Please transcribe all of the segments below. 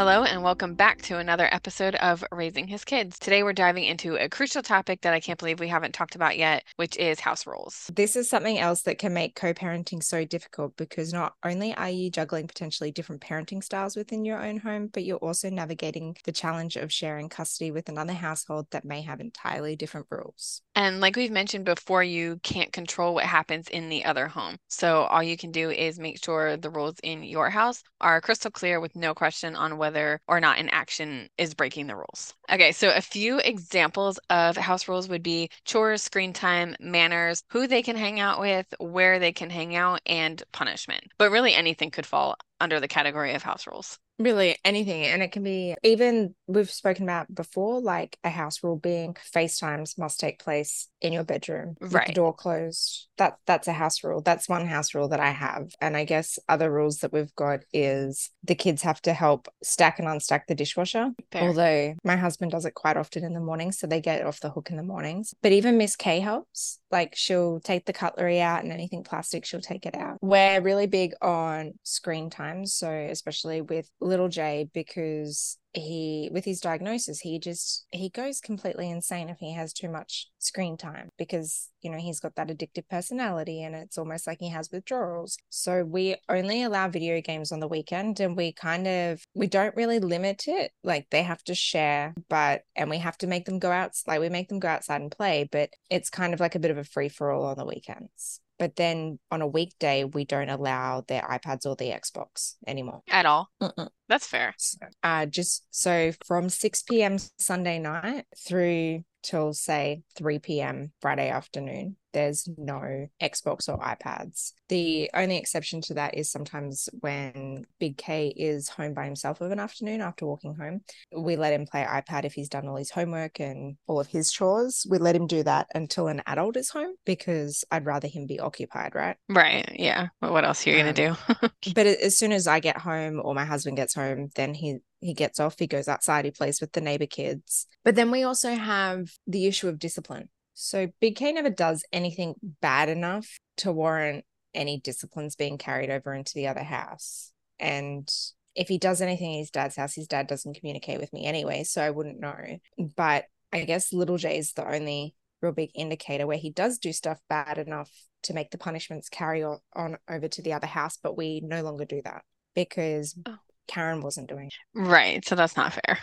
Hello, and welcome back to another episode of Raising His Kids. Today, we're diving into a crucial topic that I can't believe we haven't talked about yet, which is house rules. This is something else that can make co parenting so difficult because not only are you juggling potentially different parenting styles within your own home, but you're also navigating the challenge of sharing custody with another household that may have entirely different rules. And like we've mentioned before, you can't control what happens in the other home. So, all you can do is make sure the rules in your house are crystal clear with no question on whether or not an action is breaking the rules. Okay, so a few examples of house rules would be chores, screen time, manners, who they can hang out with, where they can hang out, and punishment. But really, anything could fall under the category of house rules. Really, anything. And it can be even we've spoken about before, like a house rule being FaceTimes must take place in your bedroom Right. the door closed. That that's a house rule. That's one house rule that I have. And I guess other rules that we've got is the kids have to help stack and unstack the dishwasher. Fair. Although my husband does it quite often in the morning, so they get off the hook in the mornings. But even Miss K helps. Like she'll take the cutlery out and anything plastic, she'll take it out. We're really big on screen time. So especially with little Jay, because he with his diagnosis, he just he goes completely insane if he has too much screen time because you know he's got that addictive personality and it's almost like he has withdrawals. So we only allow video games on the weekend and we kind of we don't really limit it. Like they have to share, but and we have to make them go out like we make them go outside and play, but it's kind of like a bit of a free for all on the weekends. But then on a weekday, we don't allow their iPads or the Xbox anymore. At all. Mm-mm. That's fair. So, uh, just so from 6 p.m. Sunday night through till say 3 p.m. Friday afternoon, there's no Xbox or iPads. The only exception to that is sometimes when Big K is home by himself of an afternoon after walking home, we let him play iPad if he's done all his homework and all of his chores. We let him do that until an adult is home because I'd rather him be occupied, right? Right. Yeah. But what else are you going to um, do? but as soon as I get home or my husband gets home, then he he gets off, he goes outside, he plays with the neighbor kids. But then we also have the issue of discipline. So Big K never does anything bad enough to warrant any disciplines being carried over into the other house. And if he does anything in his dad's house, his dad doesn't communicate with me anyway, so I wouldn't know. But I guess little J is the only real big indicator where he does do stuff bad enough to make the punishments carry on, on over to the other house, but we no longer do that because Oh. Karen wasn't doing it. right. So that's not fair.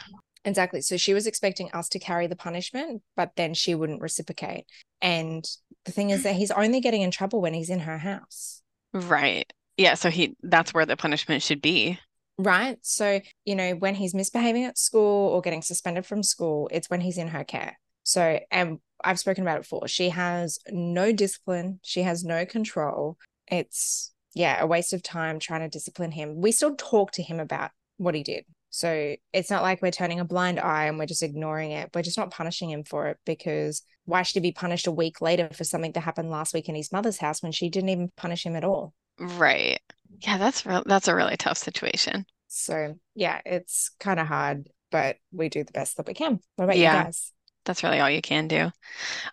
Exactly. So she was expecting us to carry the punishment, but then she wouldn't reciprocate. And the thing is that he's only getting in trouble when he's in her house. Right. Yeah. So he, that's where the punishment should be. Right. So, you know, when he's misbehaving at school or getting suspended from school, it's when he's in her care. So, and I've spoken about it before. She has no discipline, she has no control. It's, yeah, a waste of time trying to discipline him. We still talk to him about what he did. So it's not like we're turning a blind eye and we're just ignoring it. We're just not punishing him for it because why should he be punished a week later for something that happened last week in his mother's house when she didn't even punish him at all? Right. Yeah. That's real. That's a really tough situation. So yeah, it's kind of hard, but we do the best that we can. What about Yeah. you guys? That's really all you can do.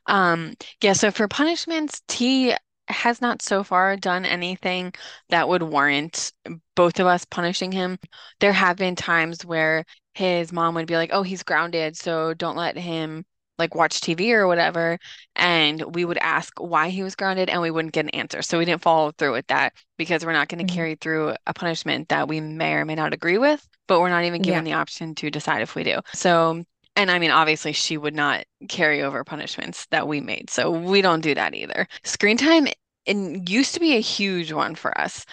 Um, yeah, so for punishments, T has not so far done anything that would warrant both of us punishing him. There have been times where his mom would be like, "Oh, he's grounded, so don't let him like watch TV or whatever." And we would ask why he was grounded and we wouldn't get an answer. So we didn't follow through with that because we're not going to Mhm. carry through a punishment that we may or may not agree with, but we're not even Yeah. given the option to decide if we do. So and I mean, obviously, she would not carry over punishments that we made. So we don't do that either. Screen time it used to be a huge one for us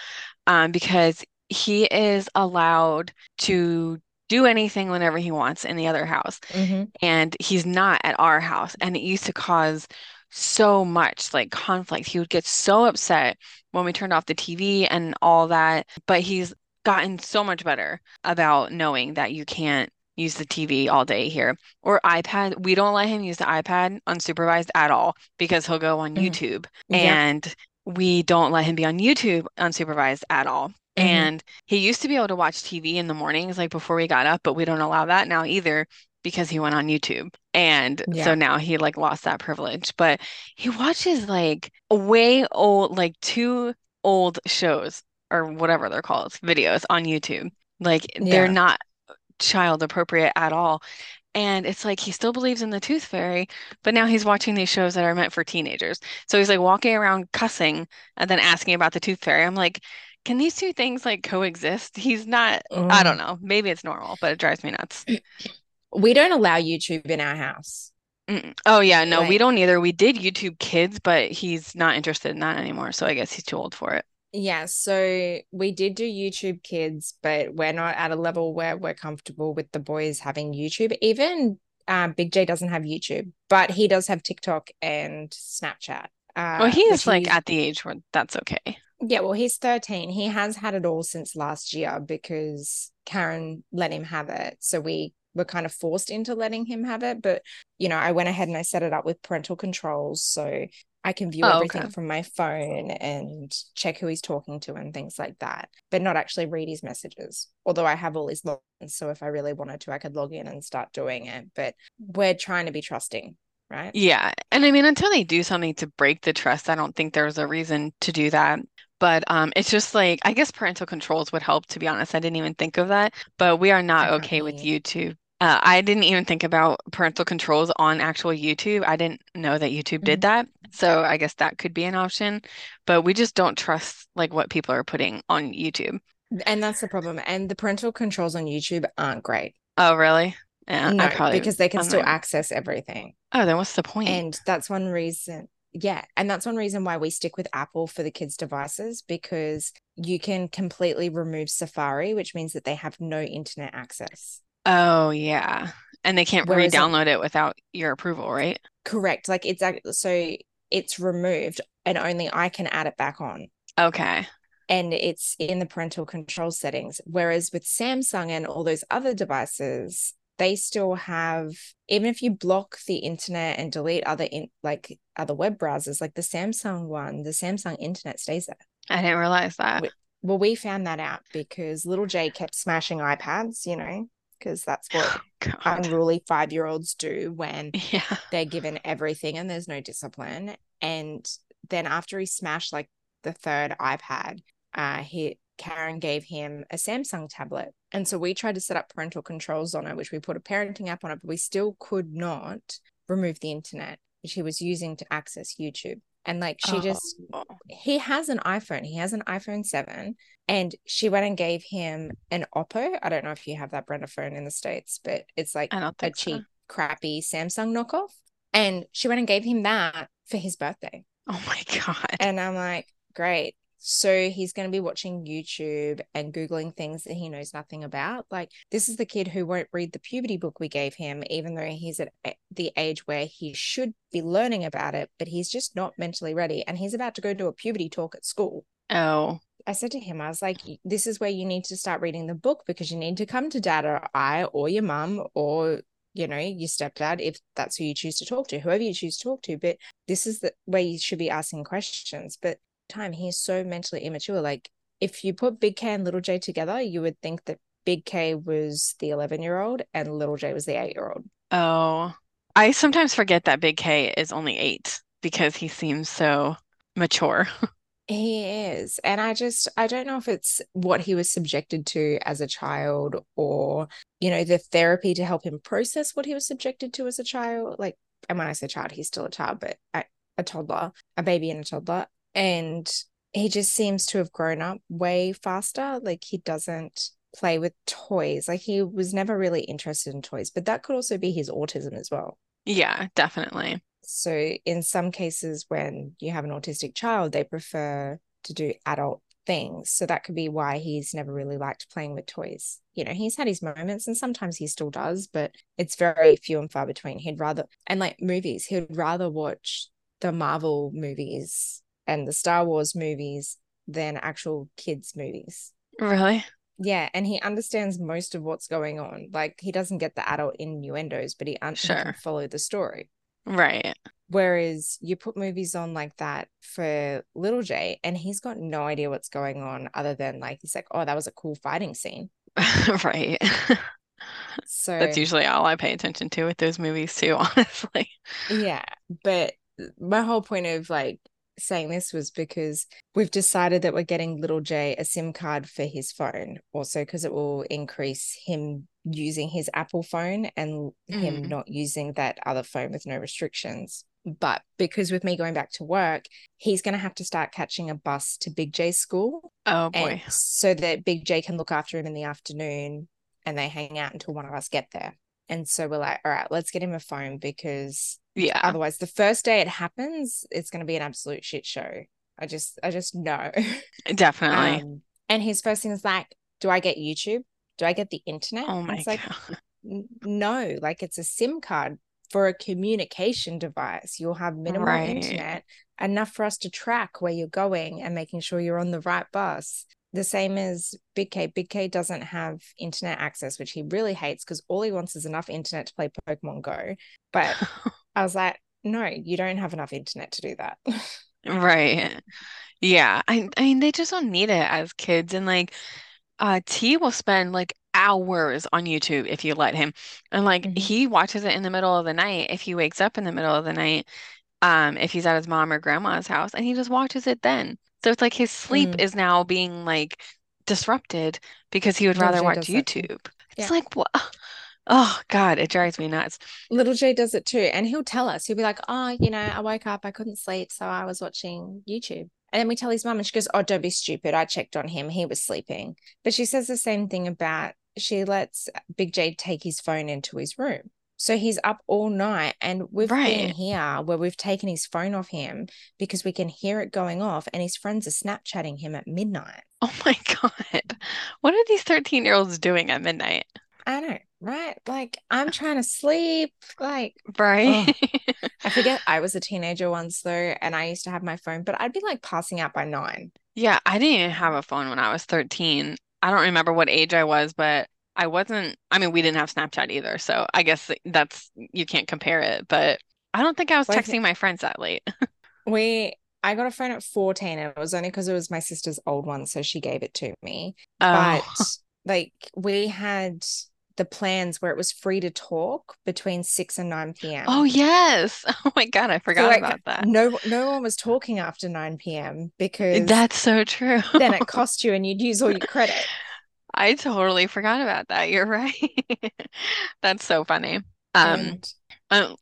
um, because he is allowed to do anything whenever he wants in the other house. Mm-hmm. And he's not at our house. And it used to cause so much like conflict. He would get so upset when we turned off the TV and all that. But he's gotten so much better about knowing that you can't use the TV all day here or iPad. We don't let him use the iPad unsupervised at all because he'll go on Mhm. YouTube Yeah. and we don't let him be on YouTube unsupervised at all. Mhm. And he used to be able to watch TV in the mornings, like before we got up, but we don't allow that now either because he went on YouTube. And Yeah. so now he like lost that privilege. But he watches like a way old, like two old shows or whatever they're called, videos on YouTube. Like they're not child appropriate at all. And it's like he still believes in the tooth fairy, but now he's watching these shows that are meant for teenagers. So he's like walking around cussing and then asking about the tooth fairy. I'm like, can these two things like coexist? He's not, I don't Mm. know. Maybe it's normal, but it drives me nuts. We don't allow YouTube in our house. Mm. Oh yeah, no, we don't either. We did YouTube Kids, but he's not interested in that anymore, so I guess he's too old for it. Yeah, so we did do YouTube Kids, but we're not at a level where we're comfortable with the boys having YouTube. Even um, Big J doesn't have YouTube, but he does have TikTok and Snapchat. Well, Uh, he is like at the age where that's okay. Yeah, well, he's 13. He has had it all since last year because Karen let him have it. So we were kind of forced into letting him have it. But, you know, I went ahead and I set it up with parental controls. So I can view Oh, everything okay. from my phone and check who he's talking to and things like that, but not actually read his messages. Although I have all his logins. So if I really wanted to, I could log in and start doing it. But we're trying to be trusting, right? Yeah. And I mean, until they do something to break the trust, I don't think there's a reason to do that. But um, it's just like, I guess parental controls would help, to be honest. I didn't even think of that. But we are not okay with YouTube. Uh, I didn't even think about parental controls on actual YouTube. I didn't know that YouTube did Mhm. that. So I guess that could be an option. But we just don't trust like what people are putting on YouTube. And that's the problem. And the parental controls on YouTube aren't great. Oh, really? Yeah, I No, probably, because they can I'm still access everything. Oh, then what's the point? And that's one reason. Yeah. And that's one reason why we stick with Apple for the kids' devices because you can completely remove Safari, which means that they have no internet access. Oh, yeah. And they can't Whereas re-download it without your approval, right? correct, like it's so it's removed and only I can add it back on. Okay. And it's in the parental control settings. Whereas with Samsung and all those other devices, they still have, even if you block the internet and delete other in like other web browsers, like the Samsung one, the Samsung internet stays there. I didn't realize that. We- Well, we found that out because little Jay kept smashing iPads, you know, because that's what God. unruly five year olds do when Yeah. they're given everything and there's no discipline. And then after he smashed like the third iPad, uh, he Karen gave him a Samsung tablet. And so we tried to set up parental controls on it, which we put a parenting app on it, but we still could not remove the internet, which he was using to access YouTube. And like she oh, just Oh. he has an iPhone. He has an iPhone 7 and she went and gave him an Oppo. I don't know if you have that brand of phone in the States, but it's like a so. cheap, crappy Samsung knockoff. And she went and gave him that for his birthday. Oh my God. And I'm like, great. So he's going to be watching YouTube and Googling things that he knows nothing about. Like, this is the kid who won't read the puberty book we gave him, even though he's at the age where he should be learning about it, but he's just not mentally ready. And he's about to go to a puberty talk at school. Oh, I said to him, I was like, this is where you need to start reading the book because you need to come to dad or I or your mum or, you know, your stepdad, if that's who you choose to talk to, whoever you choose to talk to. But this is the where you should be asking questions. But time, he's so mentally immature. Like, if you put Big K and Little J together, you would think that Big K was the 11 year old and Little J was the eight year old. oh. I sometimes forget that Big K is only eight because he seems so mature. He is. And I just, I don't know if it's what he was subjected to as a child or, you know, the therapy to help him process what he was subjected to as a child. Like, and when I say child, he's still a child, but a, a toddler, a baby and a toddler. And he just seems to have grown up way faster. Like, he doesn't play with toys. Like, he was never really interested in toys, but that could also be his autism as well. Yeah, definitely. So, in some cases, when you have an autistic child, they prefer to do adult things. So, that could be why he's never really liked playing with toys. You know, he's had his moments and sometimes he still does, but it's very few and far between. He'd rather, and like movies, he'd rather watch the Marvel movies and the Star Wars movies than actual kids' movies. Really? Yeah, and he understands most of what's going on. Like he doesn't get the adult innuendos, but he, un- he can Sure. follow the story. Right. Whereas you put movies on like that for Little Jay, and he's got no idea what's going on other than like he's like, oh, that was a cool fighting scene. Right. So That's usually all I pay attention to with those movies too, honestly. yeah, but my whole point of like saying this was because we've decided that we're getting Little J a SIM card for his phone, also because it will increase him using his Apple phone and him Mm. not using that other phone with no restrictions. But because with me going back to work, he's going to have to start catching a bus to Big J's school. Oh boy. so that Big J can look after him in the afternoon and they hang out until one of us get there. And so we're like, all right, let's get him a phone because Yeah. otherwise the first day it happens, it's going to be an absolute shit show. I just, I just know. Definitely. Um, and his first thing is like, do I get YouTube? Do I get the internet? oh my it's like, God. "N- no, like it's a SIM card for a communication device. You'll have minimal Right. internet, enough for us to track where you're going and making sure you're on the right bus. The same as Big K. Big K doesn't have internet access, which he really hates because all he wants is enough internet to play Pokemon Go. But I was like, no, you don't have enough internet to do that. Right. Yeah. I I mean they just don't need it as kids and like uh T will spend like hours on YouTube if you let him. And like Mhm. he watches it in the middle of the night if he wakes up in the middle of the night, um, if he's at his mom or grandma's house and he just watches it then. So it's like his sleep Mm. is now being like disrupted because he would rather watch does that too. YouTube. Yeah. It's like what oh God, it drives me nuts. Little J does it too. And he'll tell us, he'll be like, oh, you know, I woke up, I couldn't sleep. So I was watching YouTube. And then we tell his mum, and she goes, oh, don't be stupid. I checked on him. He was sleeping. But she says the same thing about she lets Big J take his phone into his room. So he's up all night. And we've been here where we've taken his phone off him because we can hear it going off. And his friends are Snapchatting him at midnight. Oh my God. What are these 13 year olds doing at midnight? I don't know, right? Like, I'm trying to sleep. Like, Right? I forget I was a teenager once though, and I used to have my phone, but I'd be like passing out by nine. Yeah, I didn't even have a phone when I was 13. I don't remember what age I was, but I wasn't, I mean, we didn't have Snapchat either, so I guess that's you can't compare it, but I don't think I was Like- texting my friends that late. We I got a phone at 14, and it was only because it was my sister's old one, so she gave it to me. Oh. But Oh, like we had the plans where it was free to talk between 6 and 9 p.m. oh yes. Oh my God, I So, forgot like, about that. No no one was talking after 9 p.m. because That's so true. then it cost you and you'd use all your credit. I totally forgot about that. You're right. That's so funny. Um, And uh,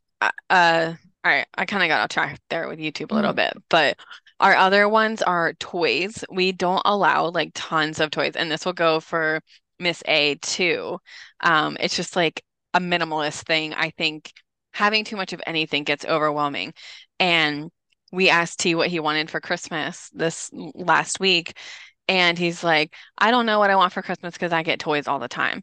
uh, all right, I kind of got off track there with YouTube a little Mhm. bit, but our other ones are toys. We don't allow like tons of toys, and this will go for Miss A too. Um, it's just like a minimalist thing. I think having too much of anything gets overwhelming. And we asked T what he wanted for Christmas this last week, and he's like, I don't know what I want for Christmas because I get toys all the time,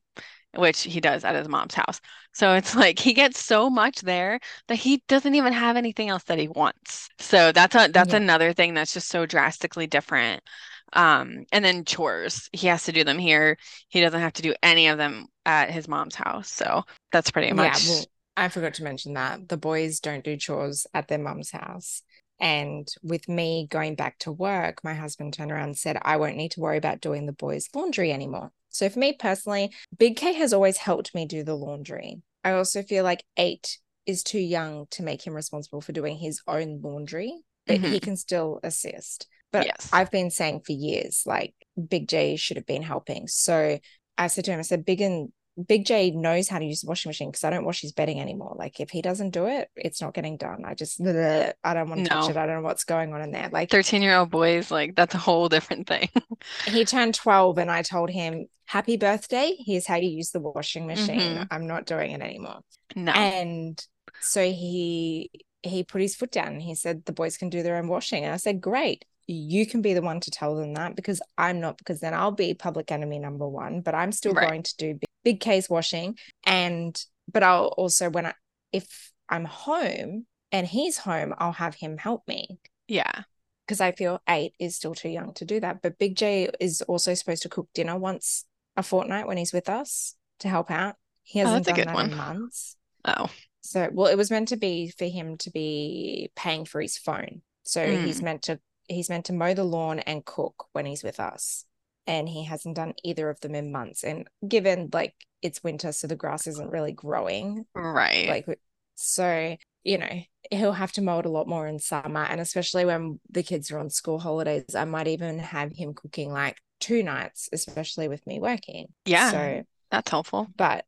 which he does at his mom's house. So it's like he gets so much there that he doesn't even have anything else that he wants. So that's a that's Yeah. another thing that's just so drastically different. Um, and then chores. He has to do them here. He doesn't have to do any of them at his mom's house. So that's pretty Yeah, much well, I forgot to mention that the boys don't do chores at their mom's house. And with me going back to work, my husband turned around and said, I won't need to worry about doing the boys' laundry anymore. So for me personally, Big K has always helped me do the laundry. I also feel like eight is too young to make him responsible for doing his own laundry, but he can still assist. But yes. I've been saying for years, like Big J should have been helping. So I said to him, I said, Big and Big J knows how to use the washing machine because I don't wash his bedding anymore. Like if he doesn't do it, it's not getting done. I just I don't want to touch it. I don't know what's going on in there. Like 13-year-old boys, like that's a whole different thing. he turned 12 and I told him, Happy birthday. Here's how you use the washing machine. Mhm. I'm not doing it anymore. No. And so he he put his foot down and he said the boys can do their own washing. And I said, Great. You can be the one to tell them that because I'm not, because then I'll be public enemy number one, but I'm still Right. going to do big, big K's washing. And but I'll also when I if I'm home and he's home, I'll have him help me Yeah. because I feel eight is still too young to do that. But Big J is also supposed to cook dinner once a fortnight when he's with us to help out. He Oh, hasn't a done that in months. Oh. So, well, it was meant to be for him to be paying for his phone. So he's meant to he's meant to mow the lawn and cook when he's with us. And he hasn't done either of them in months. And given like it's winter, so the grass isn't really growing. Right. Like so, you know, he'll have to mow it a lot more in summer. And especially when the kids are on school holidays, I might even have him cooking like two nights, especially with me working. Yeah. So That's helpful. But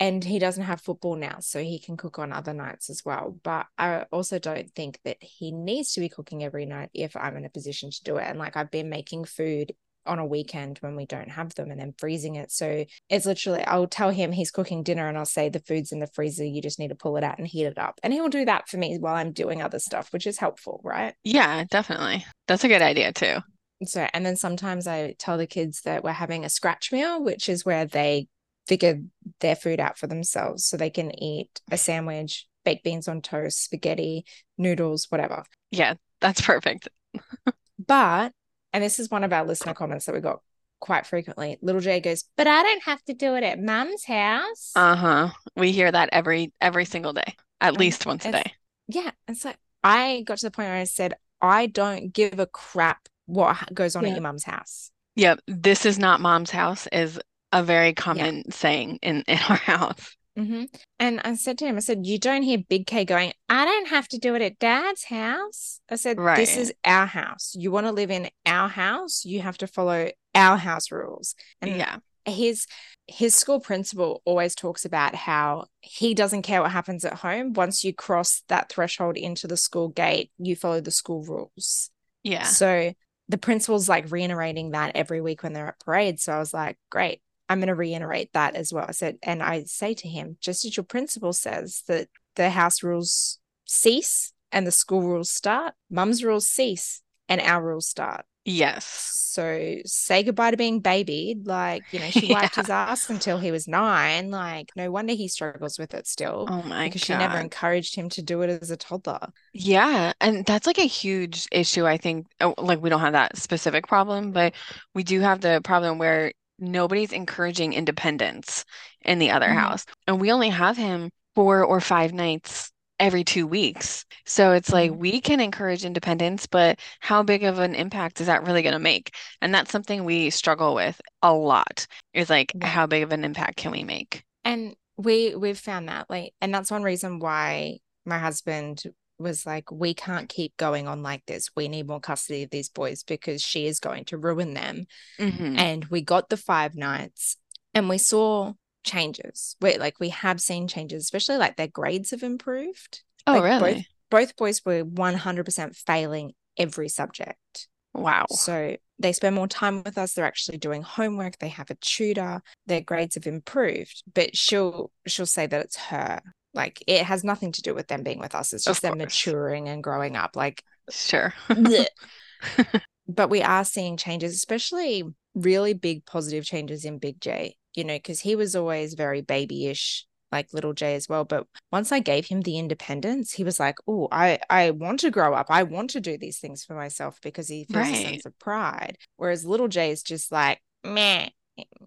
and he doesn't have football now, so he can cook on other nights as well. But I also don't think that he needs to be cooking every night if I'm in a position to do it. And like I've been making food on a weekend when we don't have them and then freezing it. So it's literally, I'll tell him he's cooking dinner and I'll say the food's in the freezer. You just need to pull it out and heat it up. And he'll do that for me while I'm doing other stuff, which is helpful, right? Yeah, definitely. That's a good idea too. So, and then sometimes I tell the kids that we're having a scratch meal, which is where they figure their food out for themselves so they can eat a sandwich, baked beans on toast, spaghetti, noodles, whatever. Yeah, that's perfect. but, and this is one of our listener comments that we got quite frequently. Little J goes, "But I don't have to do it at Mum's house." Uh-huh. We hear that every every single day. At least once a day. Yeah, and so I got to the point where I said, "I don't give a crap what goes on yeah. at your mum's house." Yep, this is not mom's house is a very common yeah. saying in, in our house. Mm-hmm. And I said to him, I said, You don't hear Big K going, I don't have to do it at dad's house. I said, right. This is our house. You want to live in our house, you have to follow our house rules. And yeah. His his school principal always talks about how he doesn't care what happens at home. Once you cross that threshold into the school gate, you follow the school rules. Yeah. So the principal's like reiterating that every week when they're at parade. So I was like, great. I'm going to reiterate that as well. I said, and I say to him, just as your principal says that the house rules cease and the school rules start, mum's rules cease and our rules start. Yes. So say goodbye to being babied. Like, you know, she wiped yeah. his ass until he was nine. Like, no wonder he struggles with it still. Oh my because God. she never encouraged him to do it as a toddler. Yeah. And that's like a huge issue. I think, oh, like, we don't have that specific problem, but we do have the problem where nobody's encouraging independence in the other mm-hmm. house. And we only have him four or five nights every two weeks. So it's like mm-hmm. we can encourage independence, but how big of an impact is that really going to make? And that's something we struggle with a lot. Is like how big of an impact can we make? And we we've found that like and that's one reason why my husband was like, we can't keep going on like this. We need more custody of these boys because she is going to ruin them. Mm-hmm. And we got the five nights and we saw changes. We like we have seen changes, especially like their grades have improved. Oh, like, really? Both, both boys were 100% failing every subject. Wow. So they spend more time with us. They're actually doing homework. They have a tutor. Their grades have improved. But she'll she'll say that it's her like it has nothing to do with them being with us. It's just them maturing and growing up. Like sure. but we are seeing changes, especially really big positive changes in Big J, you know, because he was always very babyish like little J as well. But once I gave him the independence, he was like, Oh, I, I want to grow up. I want to do these things for myself because he feels right. a sense of pride. Whereas little J is just like, meh,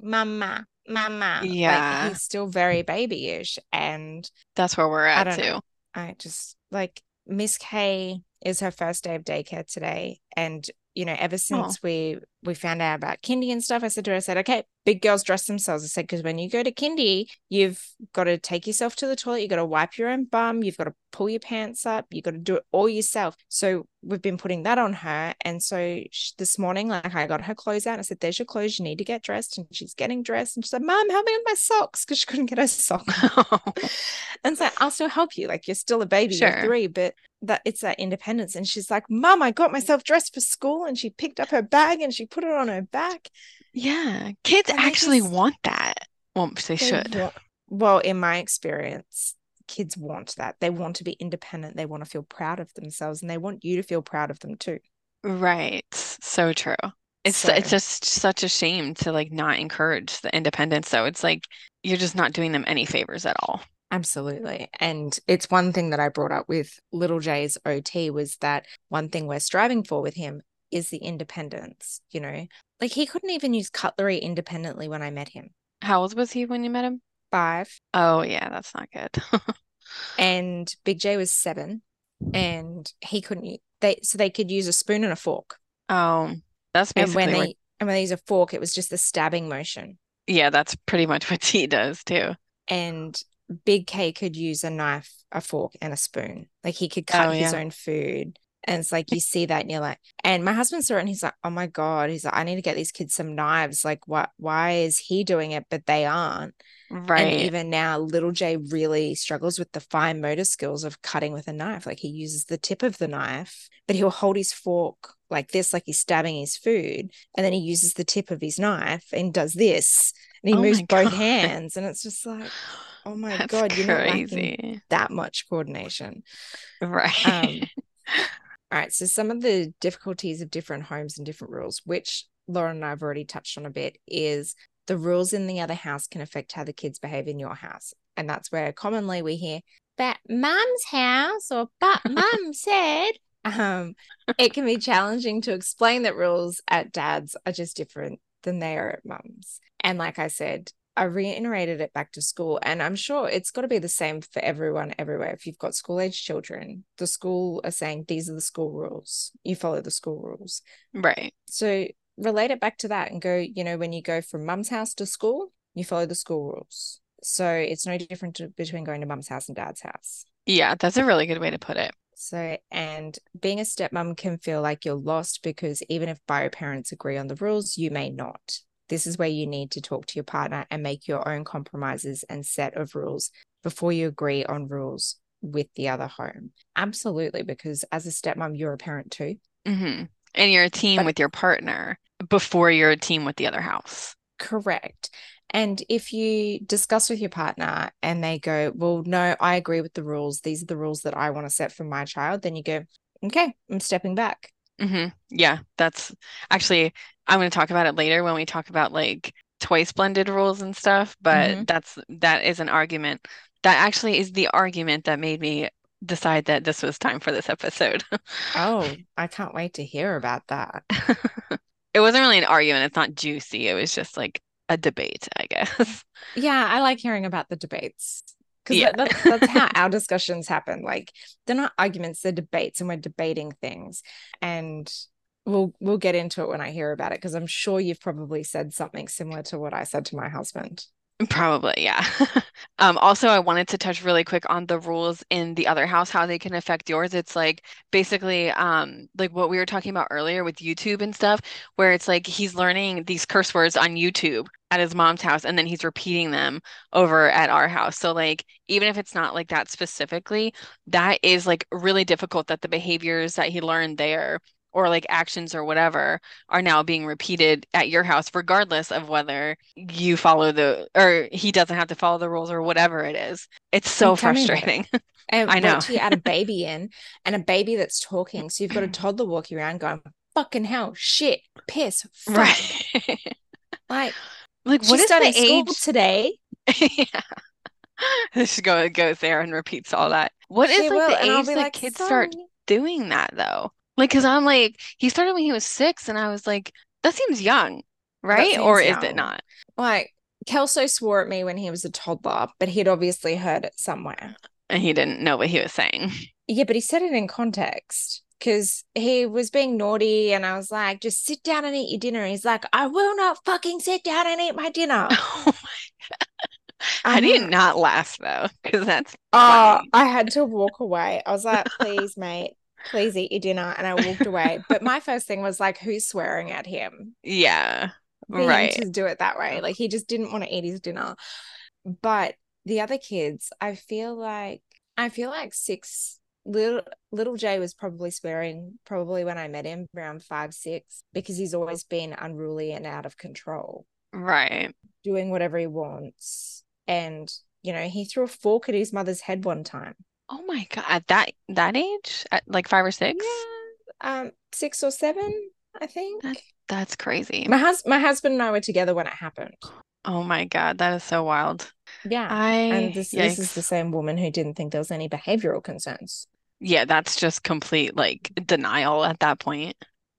mama, mama. Yeah. Like, he's still very babyish. And that's where we're at I too. Know. I just like Miss K is her first day of daycare today. And you know, ever oh. since oh. we we found out about kindy and stuff, I said to her, I said, okay, big girls dress themselves. I said, because when you go to kindy, you've got to take yourself to the toilet, you've got to wipe your own bum, you've got to pull your pants up, you've got to do it all yourself. So we've been putting that on her. And so she, this morning, like I got her clothes out. I said, there's your clothes. You need to get dressed. And she's getting dressed. And she said, Mom, help me with my socks because she couldn't get her socks. and so I'll still help you. Like you're still a baby, sure. you're three, but that it's that independence. And she's like, Mom, I got myself dressed for school. And she picked up her bag and she put it on her back. Yeah. Kids and actually just, want that. Well, they, they should. Want, well, in my experience, kids want that. They want to be independent. They want to feel proud of themselves and they want you to feel proud of them too. Right. So true. It's so, it's just such a shame to like not encourage the independence though. It's like you're just not doing them any favors at all. Absolutely. And it's one thing that I brought up with little J's OT was that one thing we're striving for with him is the independence, you know. Like he couldn't even use cutlery independently when I met him. How old was he when you met him? Five. Oh yeah, that's not good. and Big J was seven, and he couldn't. They so they could use a spoon and a fork. Oh, that's basically and when they and when they use a fork, it was just the stabbing motion. Yeah, that's pretty much what he does too. And Big K could use a knife, a fork, and a spoon. Like he could oh, cut oh, yeah. his own food. And it's like you see that and you're like, and my husband saw it and he's like, oh my God. He's like, I need to get these kids some knives. Like, what why is he doing it, but they aren't? Right. And even now, little Jay really struggles with the fine motor skills of cutting with a knife. Like he uses the tip of the knife, but he'll hold his fork like this, like he's stabbing his food. And then he uses the tip of his knife and does this. And he Oh moves both God. hands. And it's just like, oh my That's God, you're not lacking that much coordination. Right. Um, all right. So some of the difficulties of different homes and different rules, which Lauren and I have already touched on a bit, is the rules in the other house can affect how the kids behave in your house. And that's where commonly we hear, but mum's house or but mum said. Um, it can be challenging to explain that rules at dad's are just different than they are at mum's. And like I said, I reiterated it back to school, and I'm sure it's got to be the same for everyone everywhere. If you've got school age children, the school are saying these are the school rules, you follow the school rules. right. So relate it back to that and go, you know, when you go from mum's house to school, you follow the school rules. So it's no different to, between going to mum's house and dad's house. Yeah, that's a really good way to put it. So, and being a stepmom can feel like you're lost because even if bio parents agree on the rules, you may not. This is where you need to talk to your partner and make your own compromises and set of rules before you agree on rules with the other home. Absolutely, because as a stepmom, you're a parent too. hmm And you're a team But- with your partner before you're a team with the other house. Correct. And if you discuss with your partner and they go, Well, no, I agree with the rules. These are the rules that I want to set for my child, then you go, Okay, I'm stepping back. Hmm Yeah, that's actually, I'm going to talk about it later when we talk about like twice blended rules and stuff, but Mhm. that's that is an argument. That actually is the argument that made me decide that this was time for this episode. Oh, I can't wait to hear about that. It wasn't really an argument, it's not juicy. It was just like a debate, I guess. Yeah, I like hearing about the debates because Yeah. that, that's, that's how our discussions happen. Like they're not arguments, they're debates, and we're debating things. And we'll we'll get into it when I hear about it because I'm sure you've probably said something similar to what I said to my husband. Probably, yeah. Um, also, I wanted to touch really quick on the rules in the other house, how they can affect yours. It's like basically um like what we were talking about earlier with YouTube and stuff, where it's like he's learning these curse words on YouTube at his mom's house and then he's repeating them over at our house. So like even if it's not like that specifically, that is like really difficult that the behaviors that he learned there or like actions or whatever are now being repeated at your house, regardless of whether you follow the or he doesn't have to follow the rules or whatever it is. It's so You tell me about it. frustrating. And I know. you add a baby in and a baby that's talking. So you've got a toddler walking around going, fucking hell, shit, piss, fuck. Right. Like Like what is the age? today. Yeah. She go goes there and repeats all that. What is She like will, the age that like, kids start doing that though? Like, cause I'm like, he started when he was six, and I was like, that seems young, right? Or seems is it not? Like Kelso swore at me when he was a toddler, but he'd obviously heard it somewhere. And he didn't know what he was saying. Yeah, but he said it in context because he was being naughty, and I was like, just sit down and eat your dinner. He's like, I will not fucking sit down and eat my dinner. Oh my How do you Uh, not laugh though? Because that's Oh. I had to walk away. I was like, please, mate, please eat your dinner. And I walked away. But my first thing was like, who's swearing at him? Yeah, right. to do it that way. Like he just didn't want to eat his dinner. But the other kids, I feel like I feel like six little little Jay was probably swearing probably when I met him around five, six, because he's always been unruly and out of control, Right. doing whatever he wants. And you know, he threw a fork at his mother's head one time. Oh my God. At that that age? At like five or six? Yeah, um, six or seven, I think. That- That's crazy. My hus my husband and I were together when it happened. Oh my God, that is so wild. Yeah. I And this this is the same woman who didn't think there was any behavioral concerns. Yeah, that's just complete like denial at that point.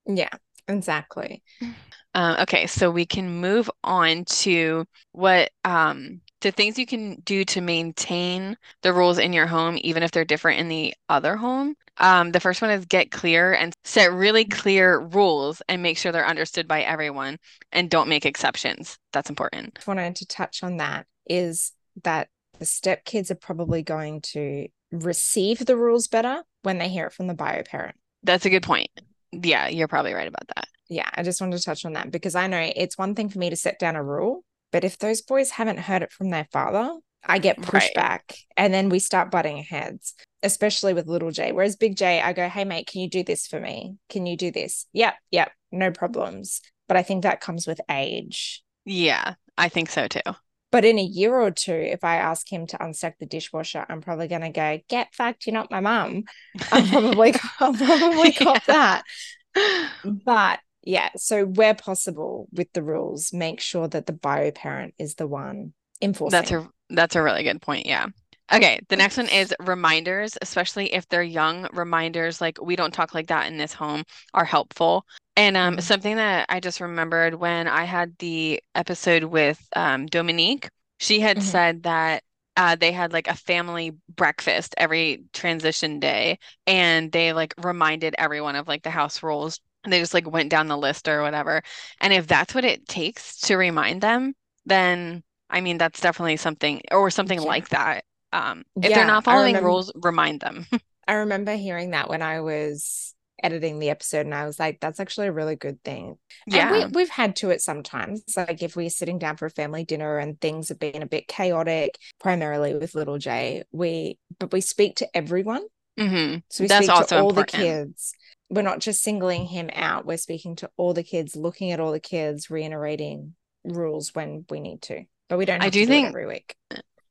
Yeah, exactly. Um, okay, so we can move on to what um to things you can do to maintain the rules in your home, even if they're different in the other home. Um, the first one is get clear and set really clear rules and make sure they're understood by everyone and don't make exceptions. That's important. Just wanted to touch on that is that the stepkids are probably going to receive the rules better when they hear it from the bio parent. That's a good point. Yeah, you're probably right about that. Yeah, I just wanted to touch on that because I know it's one thing for me to set down a rule, but if those boys haven't heard it from their father, I get pushed Right. back and then we start butting heads, especially with little J. Whereas big J, I go, hey, mate, can you do this for me? Can you do this? Yep, yep, no problems. But I think that comes with age. Yeah, I think so too. But in a year or two, if I ask him to unstack the dishwasher, I'm probably going to go, get fucked, you're not my mum. I'll probably, I'll probably cop Yeah. that. But yeah, so where possible with the rules, make sure that the bio parent is the one enforcing. That's a that's a really good point. Yeah. Okay, the next one is reminders, especially if they're young. Reminders like we don't talk like that in this home are helpful. And um, Mhm. something that I just remembered when I had the episode with um, Dominique, she had Mhm. said that uh, they had like a family breakfast every transition day, and they like reminded everyone of like the house rules. And they just like went down the list or whatever. And if that's what it takes to remind them, then I mean, that's definitely something, or something Yeah. like that. Um, if Yeah, they're not following remem- rules, remind them. I remember hearing that when I was editing the episode, and I was like, that's actually a really good thing. And Yeah. we, we've had to it sometimes. Like if we're sitting down for a family dinner and things have been a bit chaotic, primarily with little J, we but we speak to everyone. hmm So we That's speak also to all important. the kids. We're not just singling him out. We're speaking to all the kids, looking at all the kids, reiterating rules when we need to. But we don't I do to do think- it every week.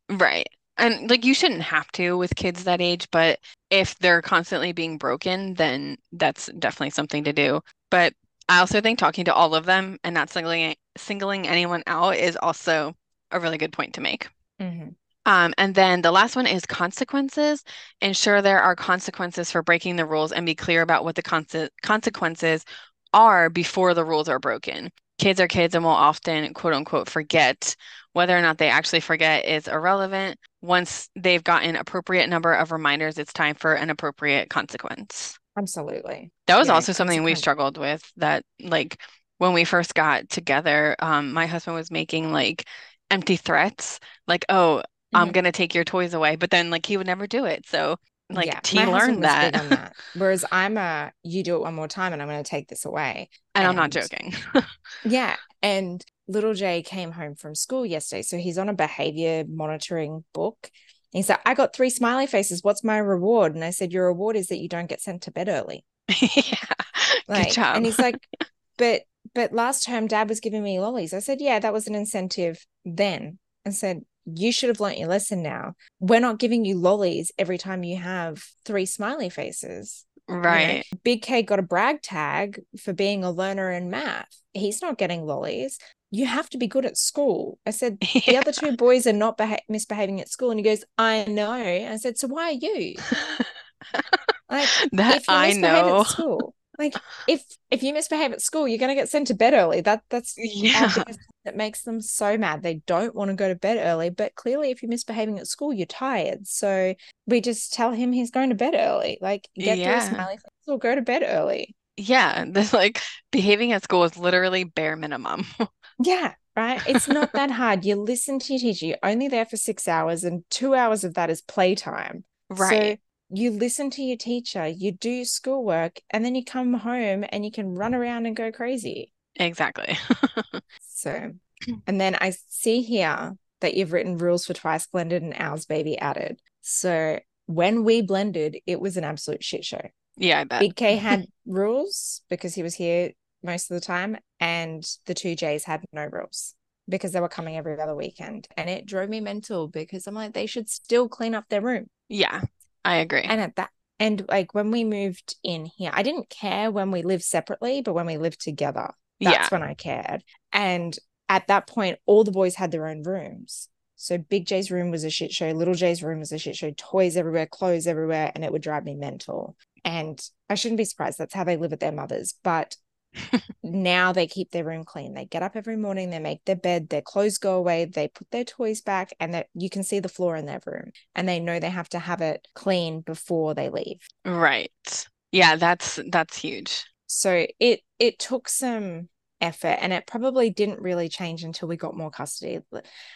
Right. And like you shouldn't have to with kids that age, but if they're constantly being broken, then that's definitely something to do. But I also think talking to all of them and not singling singling anyone out is also a really good point to make. Mhm. Um, and then the last one is consequences. Ensure there are consequences for breaking the rules and be clear about what the conse consequences are before the rules are broken. Kids are kids and will often, quote unquote, forget. Whether or not they actually forget is irrelevant. Once they've gotten appropriate number of reminders, it's time for an appropriate consequence. Absolutely. That was Yeah, also something we struggled with that like when we first got together, um, my husband was making like empty threats, like, oh, I'm Mhm. gonna take your toys away, but then like he would never do it. So like Yeah, he learned that. that. Whereas I'm a, you do it one more time and I'm going to take this away. And I'm not joking. Yeah. And little Jay came home from school yesterday. So he's on a behavior monitoring book. He said, I got three smiley faces. What's my reward? And I said, Your reward is that you don't get sent to bed early. Yeah. Like, Good job. and he's like, But but last term dad was giving me lollies. I said, Yeah, that was an incentive then. I said, You should have learnt your lesson now. We're not giving you lollies every time you have three smiley faces. you know. Right. Big K got a brag tag for being a learner in math. He's not getting lollies. You have to be good at school. I said, the other two boys are not beha- misbehaving at school. And he goes, I know. I said, so why are you? Like, That I know. at school, like if if you misbehave at school, you're gonna get sent to bed early. That that's Yeah. that makes them so mad. They don't want to go to bed early, but clearly, if you're misbehaving at school, you're tired. So we just tell him he's going to bed early. Like get through a smiley face or go to bed early. Yeah. This like behaving at school is literally bare minimum. Yeah, right. It's not that hard. You listen to your teacher. You're only there for six hours, and two hours of that is playtime. Right. So you listen to your teacher, you do schoolwork, and then you come home and you can run around and go crazy. Exactly. So, and then I see here that you've written rules for twice blended and ours baby added. So when we blended, it was an absolute shit show. Yeah, I bet. Big K had rules because he was here most of the time, and the two J's had no rules because they were coming every other weekend. And it drove me mental because I'm like, they should still clean up their room. Yeah, I agree. And at that, and like when we moved in here, I didn't care when we lived separately, but when we lived together, that's Yeah. when I cared. And at that point, all the boys had their own rooms. So Big J's room was a shit show, Little J's room was a shit show, toys everywhere, clothes everywhere, and it would drive me mental. And I shouldn't be surprised that's how they live at their mother's. But now they keep their room clean. They get up every morning, they make their bed, their clothes go away, they put their toys back, and that you can see the floor in their room. And they know they have to have it clean before they leave. Right. Yeah, that's that's huge. So it it took some effort and it probably didn't really change until we got more custody.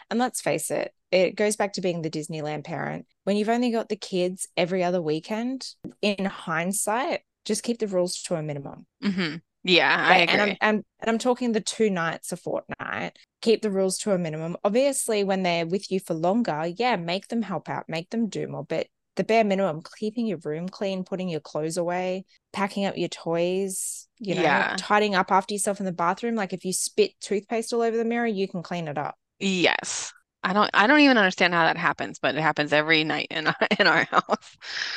And let's face it, it goes back to being the Disneyland parent. When you've only got the kids every other weekend, in hindsight, just keep the rules to a minimum. Mm-hmm. Yeah, I agree. And I'm, and, and I'm talking the two nights a fortnight. Keep the rules to a minimum. Obviously, when they're with you for longer, yeah, make them help out, make them do more. But the bare minimum, keeping your room clean, putting your clothes away, packing up your toys, you know, Yeah. tidying up after yourself in the bathroom. Like if you spit toothpaste all over the mirror, you can clean it up. Yes. I don't I don't even understand how that happens, but it happens every night in our, in our house.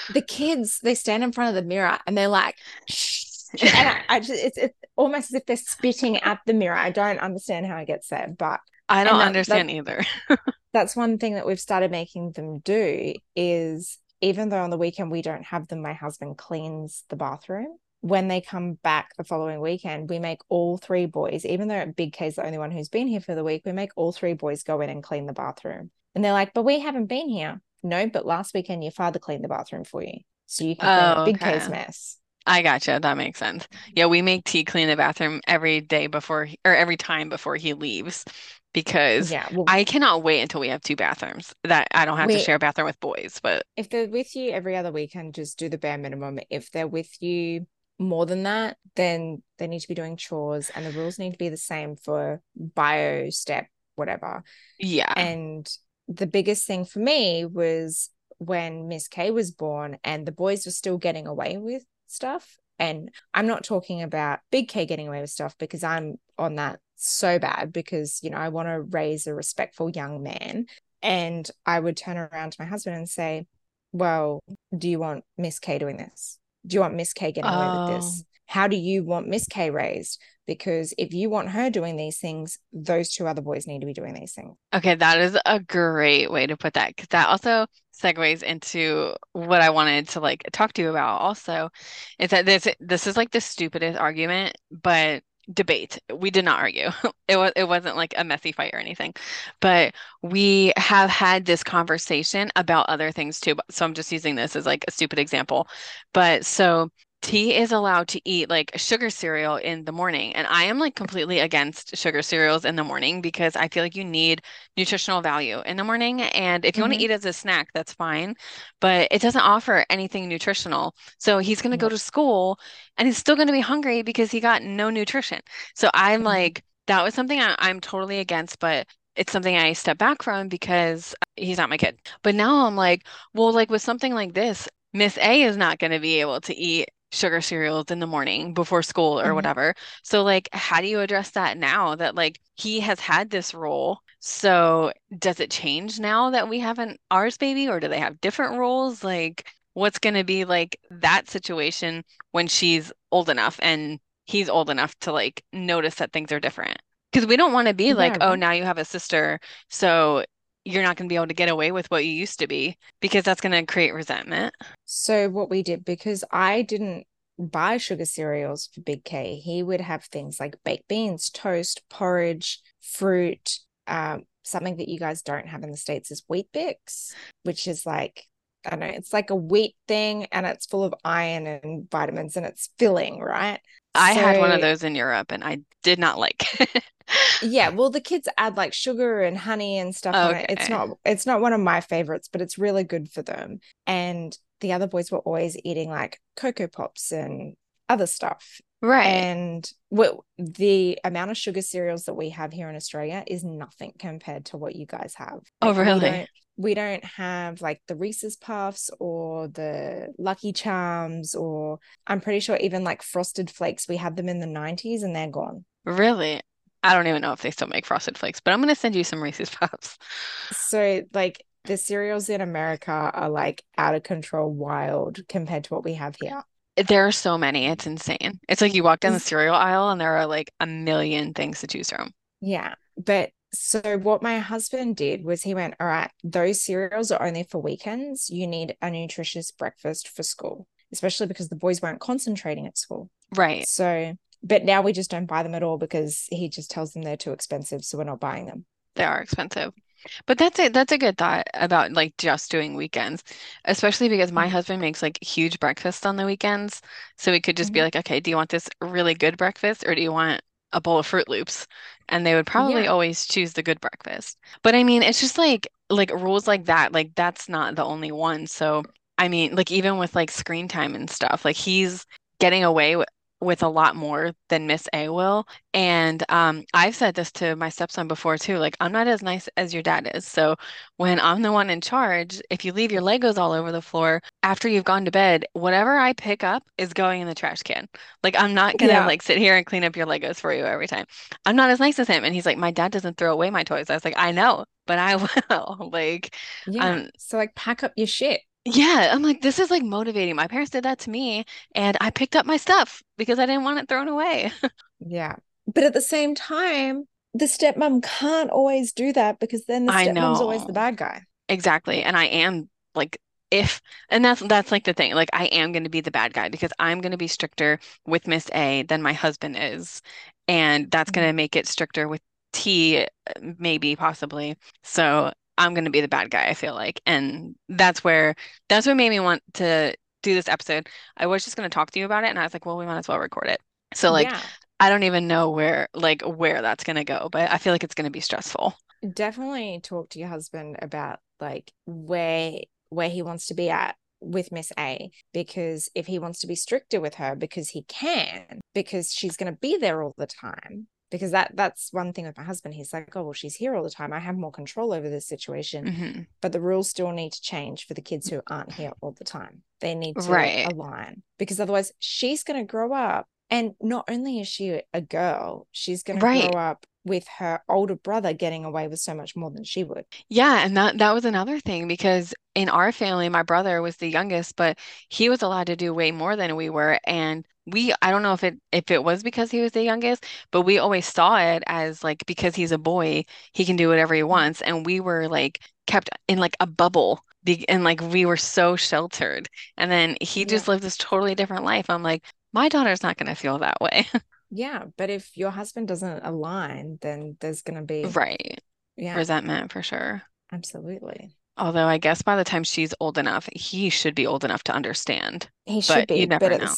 The kids, they stand in front of the mirror and they're like, shh. And I, I just, it's, it's almost as if they're spitting at the mirror. I don't understand how it gets there, but I don't that- understand either. that's one thing that we've started making them do is even though on the weekend we don't have them, my husband cleans the bathroom. When they come back the following weekend, we make all three boys, even though Big K's the only one who's been here for the week, we make all three boys go in and clean the bathroom. And they're like, but we haven't been here. No, but last weekend your father cleaned the bathroom for you. So you can clean Oh, Big okay. K's mess. I gotcha. That makes sense. Yeah, we make T clean the bathroom every day before he, or every time before he leaves because Yeah. Well, I cannot wait until we have two bathrooms that I don't have to share a bathroom with boys. But if they're with you every other weekend, just do the bare minimum. If they're with you more than that, then they need to be doing chores and the rules need to be the same for bio, step, whatever. yeah, And the biggest thing for me was when Miss K was born and the boys were still getting away with stuff. And I'm not talking about Big K getting away with stuff because I'm on that so bad because, you know, I want to raise a respectful young man. And I would turn around to my husband and say, Well, do you want Miss K doing this? Do you want Miss K getting away with this? Oh. How do you want Miss K raised? Because if you want her doing these things, those two other boys need to be doing these things. Okay, that is a great way to put that because that also segues into what I wanted to like talk to you about also is that this this is like the stupidest argument, but debate. We did not argue. It was it wasn't like a messy fight or anything. But we have had this conversation about other things too. So I'm just using this as like a stupid example. But so T is allowed to eat like sugar cereal in the morning. And I am like completely against sugar cereals in the morning because I feel like you need nutritional value in the morning. And if you want Mhm. to eat as a snack, that's fine. But it doesn't offer anything nutritional. So he's going to go to school and he's still going to be hungry because he got no nutrition. So I'm Mhm. like, that was something I, I'm totally against, but it's something I step back from because he's not my kid. But now I'm like, well, like with something like this, Miss A is not going to be able to eat sugar cereals in the morning before school or Mhm. whatever. So like, how do you address that now that like he has had this role? So does it change now that we have an ours baby or do they have different roles? Like, what's going to be like that situation when she's old enough and he's old enough to like notice that things are different? Because we don't want to be like, oh, now you have a sister, so you're not going to be able to get away with what you used to be because that's going to create resentment. So what we did because I didn't buy sugar cereals for Big K, he would have things like baked beans, toast, porridge, fruit. Um, something that you guys don't have in the States is Weet-Bix, which is like I don't know, it's like a wheat thing and it's full of iron and vitamins and it's filling, right? I had one of those in Europe and I did not like it. Yeah, well, the kids add like sugar and honey and stuff it. It's not it's not one of my favorites, but it's really good for them. And the other boys were always eating like Cocoa Pops and other stuff. Right. And what the amount of sugar cereals that we have here in Australia is nothing compared to what you guys have. Oh, Like, we really? don't- We don't have like the Reese's Puffs or the Lucky Charms, or I'm pretty sure even like Frosted Flakes, we had them in the 90s and they're gone. Really? I don't even know if they still make Frosted Flakes, but I'm going to send you some Reese's Puffs. So like the cereals in America are like out of control wild compared to what we have here. There are so many. It's insane. It's like you walk down the cereal aisle and there are like a million things to choose from. Yeah. But so what my husband did was he went, all right, those cereals are only for weekends. You need a nutritious breakfast for school, especially because the boys weren't concentrating at school. Right. So, but now we just don't buy them at all because he just tells them they're too expensive. So we're not buying them. They are expensive. But that's it. That's a good thought about like just doing weekends, especially because my Mhm. husband makes like huge breakfasts on the weekends. So we could just be Mhm. like, okay, do you want this really good breakfast or do you want a bowl of Froot Loops? And they would probably Yeah. always choose the good breakfast. But I mean, it's just like like rules like that, like that's not the only one. So I mean, like even with like screen time and stuff, like he's getting away with with a lot more than Miss A will. And um, I've said this to my stepson before too. Like, I'm not as nice as your dad is. So when I'm the one in charge, if you leave your Legos all over the floor after you've gone to bed, whatever I pick up is going in the trash can. Like, I'm not gonna Yeah. like sit here and clean up your Legos for you every time. I'm not as nice as him. And he's like, my dad doesn't throw away my toys. I was like, I know, but I will. Like, Yeah. um, So like pack up your shit. Yeah, I'm like, this is like motivating. My parents did that to me, and I picked up my stuff because I didn't want it thrown away. Yeah. But at the same time, the stepmom can't always do that because then the stepmom's always the bad guy. Exactly. And I am like if and that's that's like the thing. Like I am going to be the bad guy because I'm going to be stricter with Miss A than my husband is. And that's going Mhm. to make it stricter with T, maybe possibly. So I'm going to be the bad guy, I feel like. And that's where that's what made me want to do this episode. I was just going to talk to you about it and I was like, well, we might as well record it. So like Yeah. I don't even know where like where that's going to go, but I feel like it's going to be stressful. Definitely talk to your husband about like where where he wants to be at with Miss A because if he wants to be stricter with her because he can because she's going to be there all the time because that that's one thing with my husband he's like oh well she's here all the time. I have more control over this situation. Hmm but the rules still need to change for the kids who aren't here all the time. They need to Right. align because otherwise she's going to grow up and not only is she a girl she's going to grow up with her older brother getting away with so much more than she would. Yeah, and that that was another thing because in our family, my brother was the youngest, but he was allowed to do way more than we were. And we, I don't know if it if it was because he was the youngest, but we always saw it as like because he's a boy, he can do whatever he mm-hmm. wants. And we were like kept in like a bubble. Be- And like we were so sheltered. And then he Yeah. just lived this totally different life. I'm like, my daughter's not going to feel that way. Yeah, but if your husband doesn't align, then there's going to be, Right. yeah, Resentment for sure. absolutely. Although I guess by the time she's old enough, he should be old enough to understand. He should be, you but never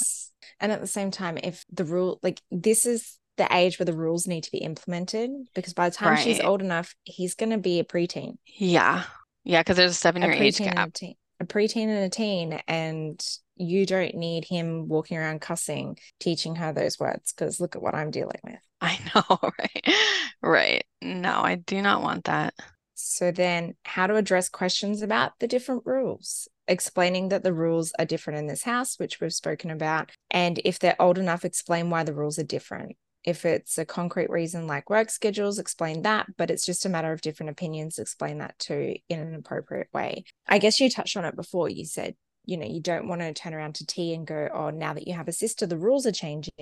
at the, know. s- and at the same time, if the rule, like this is the age where the rules need to be implemented, because by the time she's old enough, he's going to be a preteen, Yeah. Yeah, because there's a a seven-year age and a gap. teen, a preteen and a teen, and you don't need him walking around cussing, teaching her those words, because look at what I'm dealing with. I know, right? Right. No, I do not want that. So then, how to address questions about the different rules, explaining that the rules are different in this house, which we've spoken about. And if they're old enough, explain why the rules are different. If it's a concrete reason like work schedules, explain that. But it's just a matter of different opinions, explain that too in an appropriate way. I guess you touched on it before. You said, you know, you don't want to turn around to T and go, oh, now that you have a sister, the rules are changing.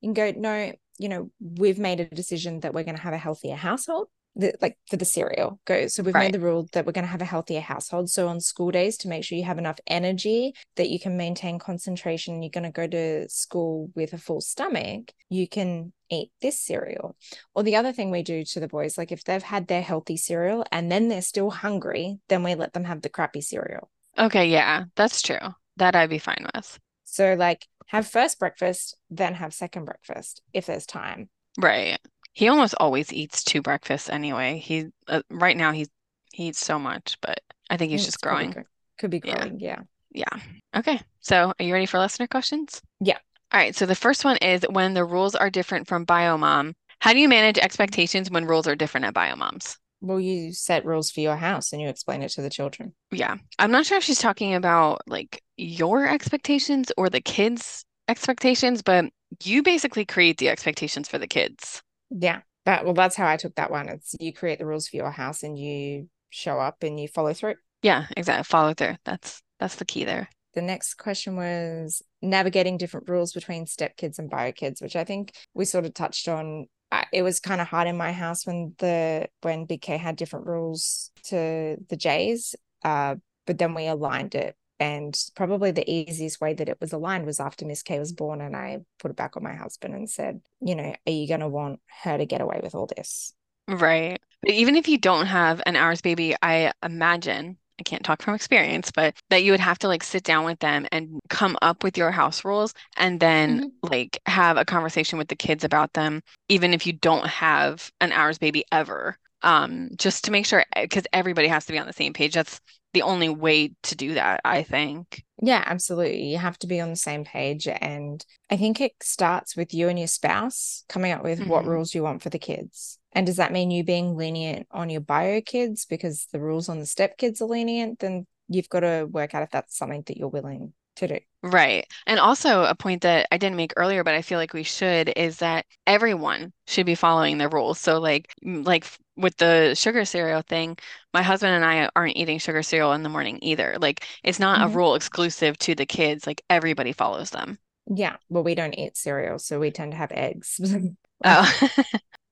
You can go, no, you know, we've made a decision that we're going to have a healthier household the, like for the cereal go so we've Right. made the rule that we're going to have a healthier household so on school days to make sure you have enough energy that you can maintain concentration you're going to go to school with a full stomach you can eat this cereal or the other thing we do to the boys like if they've had their healthy cereal and then they're still hungry then we let them have the crappy cereal Okay, yeah, that's true. That I'd be fine with. so like have first breakfast then have second breakfast if there's time Right. He almost always eats two breakfasts anyway. He uh, right now he's he eats so much, but I think he's just it's probably growing. could be Yeah. growing yeah Yeah. Okay. So, are you ready for listener questions? Yeah. All right. So, the first one is when the rules are different from Biomom, how do you manage expectations when rules are different at Biomoms? well you set rules for your house and you explain it to the children Yeah. I'm not sure if she's talking about like your expectations or the kids' expectations, but you basically create the expectations for the kids. Yeah. That well, that's how I took that one. It's you create the rules for your house and you show up and you follow through. Yeah, exactly. Follow through. That's that's the key there. The next question was navigating different rules between step kids and bio kids, which I think we sort of touched on. It was kind of hard in my house when the when Big K had different rules to the Jays, uh, but then we aligned it. And probably the easiest way that it was aligned was after Miss K was born, and I put it back on my husband and said, you know, are you going to want her to get away with all this? Right. But even if you don't have an ours baby, I imagine, I can't talk from experience, but that you would have to like sit down with them and come up with your house rules and then mm-hmm. like have a conversation with the kids about them, even if you don't have an ours baby ever. Um, just to make sure, because everybody has to be on the same page. That's the only way to do that, I think. Yeah, absolutely. You have to be on the same page. And I think it starts with you and your spouse coming up with mm-hmm. what rules you want for the kids. And does that mean you being lenient on your bio kids because the rules on the step kids are lenient? Then you've got to work out if that's something that you're willing to do. Right. And also a point that I didn't make earlier, but I feel like we should is that everyone should be following the rules. So like like with the sugar cereal thing, my husband and I aren't eating sugar cereal in the morning either. Like it's not mm-hmm. a rule exclusive to the kids. Like everybody follows them. Yeah. Well, we don't eat cereal, so we tend to have eggs. oh.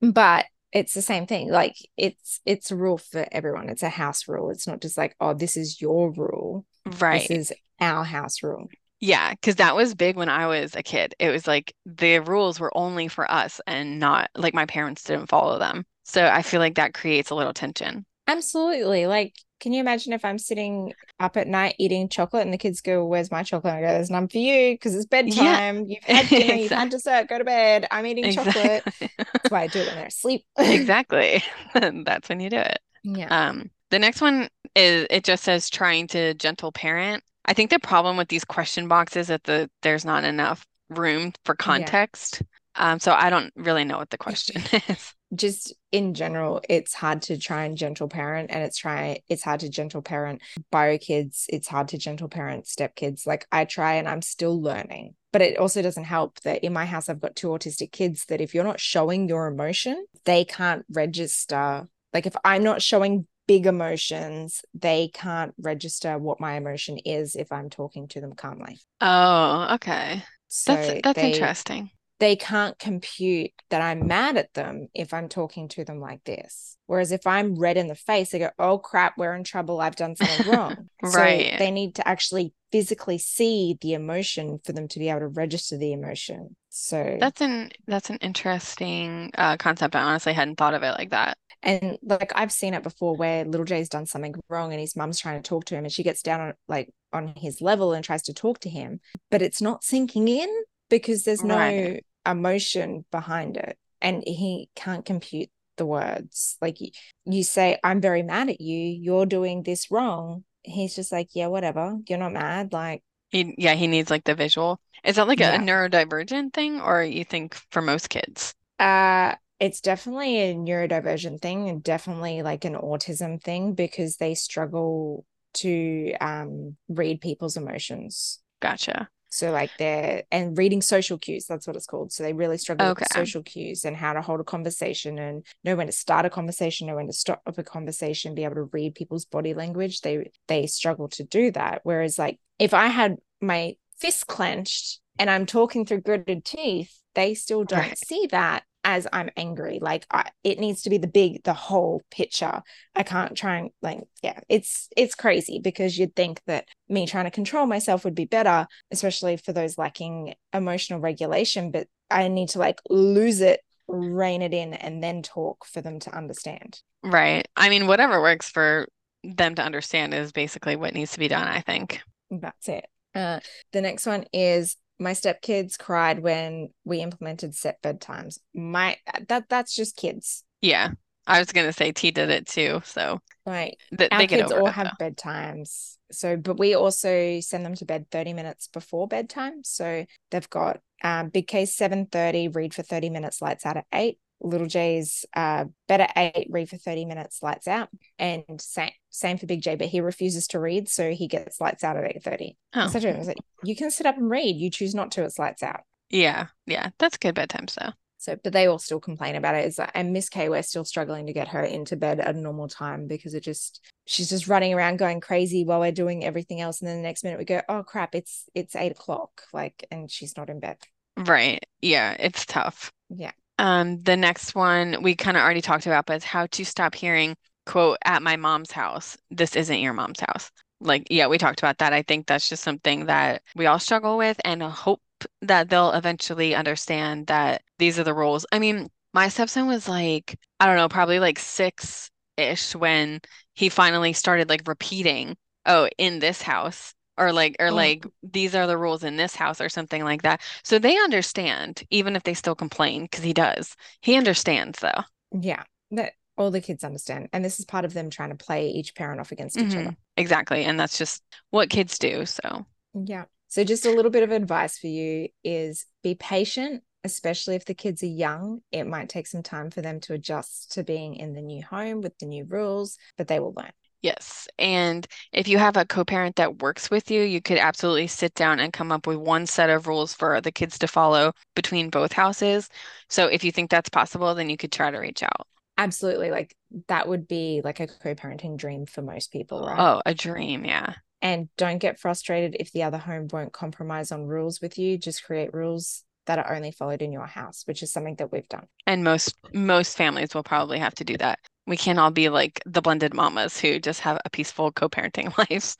but it's the same thing. Like it's it's a rule for everyone. It's a house rule. It's not just like, oh, this is your rule. Right. This is our house rule. Yeah, because that was big when I was a kid. It was like the rules were only for us and not like my parents didn't follow them. So I feel like that creates a little tension. Absolutely. Like, can you imagine if I'm sitting up at night eating chocolate and the kids go, Where's my chocolate? And I go, There's none for you because it's bedtime. Yeah. You've had dinner, exactly. you've had dessert, go to bed. I'm eating exactly. chocolate. That's why I do it when they're asleep. exactly. That's when you do it. Yeah. Um, the next one is it just says trying to gentle parent. I think the problem with these question boxes is that the there's not enough room for context. Yeah. Um, so I don't really know what the question is. Just in general, it's hard to try and gentle parent, and it's try it's hard to gentle parent bio kids. It's hard to gentle parent step kids. Like I try, and I'm still learning. But it also doesn't help that in my house I've got two autistic kids. That if you're not showing your emotion, they can't register. Like if I'm not showing big emotions, they can't register what my emotion is if I'm talking to them calmly. Oh, okay. So that's that's they, interesting. They can't compute that I'm mad at them if I'm talking to them like this. Whereas if I'm red in the face, they go, "Oh crap, we're in trouble. I've done something wrong." right. So they need to actually physically see the emotion for them to be able to register the emotion. So that's an that's an interesting uh, concept. I honestly hadn't thought of it like that. And like I've seen it before where little Jay's done something wrong and his mum's trying to talk to him and she gets down on like on his level and tries to talk to him, but it's not sinking in because there's no right. emotion behind it. And he can't compute the words. Like you, you say, I'm very mad at you, you're doing this wrong. He's just like, Yeah, whatever. You're not mad. Like he yeah, he needs like the visual. Is that like a, yeah. a neurodivergent thing or you think for most kids? Uh it's definitely a neurodivergent thing and definitely like an autism thing because they struggle to um, read people's emotions. Gotcha. So like they're and reading social cues, that's what it's called. So they really struggle okay. with social cues and how to hold a conversation and know when to start a conversation, know when to stop a conversation, be able to read people's body language. They they struggle to do that. Whereas like if I had my fist clenched and I'm talking through gritted teeth, they still don't right. see that as I'm angry. Like I, it needs to be the big, the whole picture. I can't try and like, yeah, it's it's crazy because you'd think that me trying to control myself would be better, especially for those lacking emotional regulation. But I need to like lose it, rein it in, and then talk for them to understand. Right. I mean, whatever works for them to understand is basically what needs to be done. I think that's it. Uh, the next one is my stepkids cried when we implemented set bedtimes. My that that's just kids. Yeah. I was gonna say T did it too. So right. Th- our kids all have though. bedtimes. So but we also send them to bed 30 minutes before bedtime. So they've got um, Big K's 7:30, read for 30 minutes, lights out at eight. Little J's uh, better eight, read for 30 minutes, lights out. And same same for Big J, but he refuses to read, so he gets lights out at 8.30. Oh. So I was like, you can sit up and read. You choose not to, it's lights out. Yeah, yeah. That's good bedtime though. So, but they all still complain about it. Is and Miss K, we're still struggling to get her into bed at a normal time because it just she's just running around going crazy while we're doing everything else, and then the next minute we go, oh crap, it's it's eight o'clock, like, and she's not in bed. Right. Yeah, it's tough. Yeah. Um, the next one we kind of already talked about, but it's how to stop hearing, quote, at my mom's house. This isn't your mom's house. Like, yeah, we talked about that. I think that's just something that we all struggle with and hope that they'll eventually understand that these are the rules. I mean, my stepson was like, I don't know, probably like six ish when he finally started like repeating, oh, in this house or like or oh. like these are the rules in this house or something like that so they understand even if they still complain because he does he understands though yeah that all the kids understand. And this is part of them trying to play each parent off against each other. Mhm. Exactly. And that's just what kids do. So, Yeah. So just a little bit of advice for you is be patient, especially if the kids are young. It might take some time for them to adjust to being in the new home with the new rules, but they will learn. Yes. And if you have a co-parent that works with you, you could absolutely sit down and come up with one set of rules for the kids to follow between both houses. So, if you think that's possible, then you could try to reach out. Absolutely. Like that would be like a co-parenting dream for most people, right? Oh, a dream. Yeah. And don't get frustrated if the other home won't compromise on rules with you. Just create rules that are only followed in your house, which is something that we've done. And most most families will probably have to do that. We can't all be like the blended mamas who just have a peaceful co-parenting life.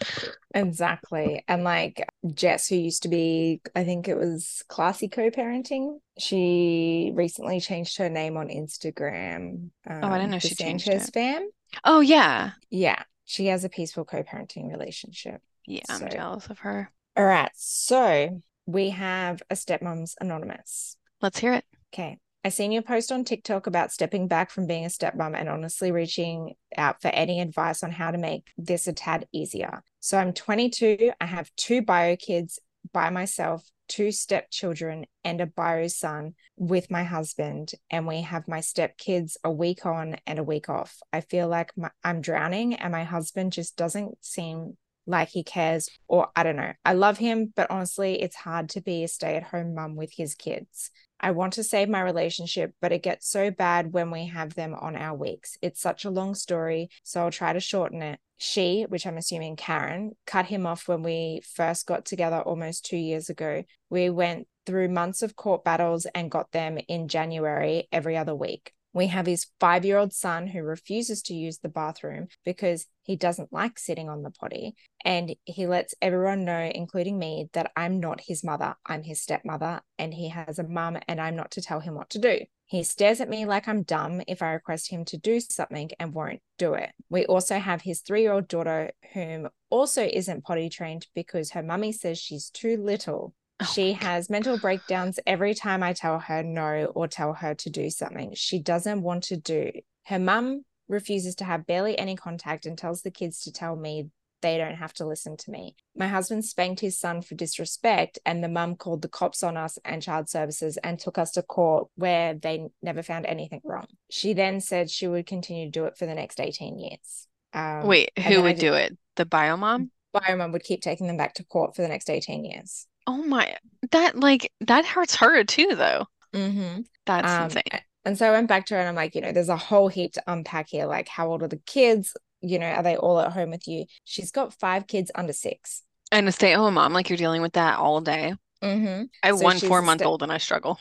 Exactly. And like Jess, who used to be, I think it was classy co parenting, she recently changed her name on Instagram. Um, Oh, I didn't know she changed Sanchez it. Oh yeah. Yeah. She has a peaceful co parenting relationship. Yeah, I'm jealous of her. All right. So we have a Stepmoms Anonymous. Let's hear it. Okay. I seen your post on TikTok about stepping back from being a stepmom and honestly reaching out for any advice on how to make this a tad easier. So I'm 22. I have two bio kids by myself, two stepchildren, and a bio son with my husband. And we have my stepkids a week on and a week off. I feel like my, I'm drowning and my husband just doesn't seem like he cares, or I don't know. I love him, but honestly, it's hard to be a stay at home mum with his kids. I want to save my relationship, but it gets so bad when we have them on our weeks. It's such a long story, so I'll try to shorten it. She, which I'm assuming Karen, cut him off when we first got together almost two years ago. We went through months of court battles and got them in January every other week. We have his five year old son who refuses to use the bathroom because he doesn't like sitting on the potty. And he lets everyone know, including me, that I'm not his mother. I'm his stepmother, and he has a mum, and I'm not to tell him what to do. He stares at me like I'm dumb if I request him to do something and won't do it. We also have his three year old daughter, whom also isn't potty trained because her mummy says she's too little. Oh She has mental breakdowns every time I tell her no or tell her to do something she doesn't want to do. Her mum refuses to have barely any contact and tells the kids to tell me they don't have to listen to me. My husband spanked his son for disrespect, and the mum called the cops on us and child services and took us to court where they never found anything wrong. She then said she would continue to do it for the next 18 years. Um, Wait, who would do it? The bio mom? Biomum would keep taking them back to court for the next 18 years. Oh my, that like that hurts her too, though. Mm-hmm. That's Um, insane. And so I went back to her and I'm like, you know, there's a whole heap to unpack here. Like, how old are the kids? You know, are they all at home with you? She's got five kids under six. And a stay-at-home mom, like you're dealing with that all day. Mm-hmm. I have So one four-month-old and I struggle.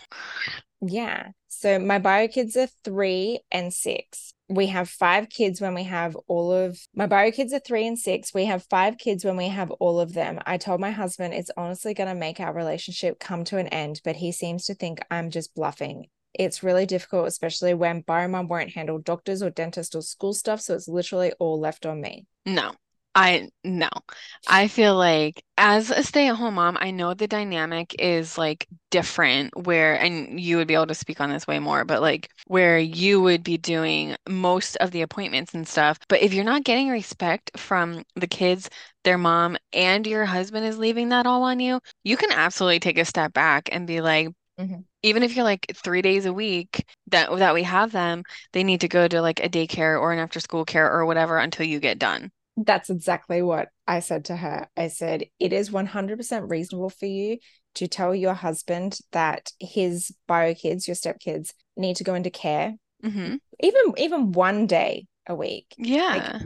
Yeah. So my bio kids are three and six. We have five kids when we have all of my bio kids are three and six. We have five kids when we have all of them. I told my husband it's honestly going to make our relationship come to an end, but he seems to think I'm just bluffing. It's really difficult, especially when bio mom won't handle doctors or dentist or school stuff. So it's literally all left on me. No, I no. I feel like as a stay-at-home mom, I know the dynamic is like different where, and you would be able to speak on this way more, but like where you would be doing most of the appointments and stuff. But if you're not getting respect from the kids, their mom, and your husband is leaving that all on you, you can absolutely take a step back and be like, Mhm. even if you're like three days a week that that we have them, they need to go to like a daycare or an after-school care or whatever until you get done. That's exactly what I said to her. I said, it is 100% reasonable for you to tell your husband that his bio kids, your stepkids, need to go into care, hmm even even one day a week. Yeah.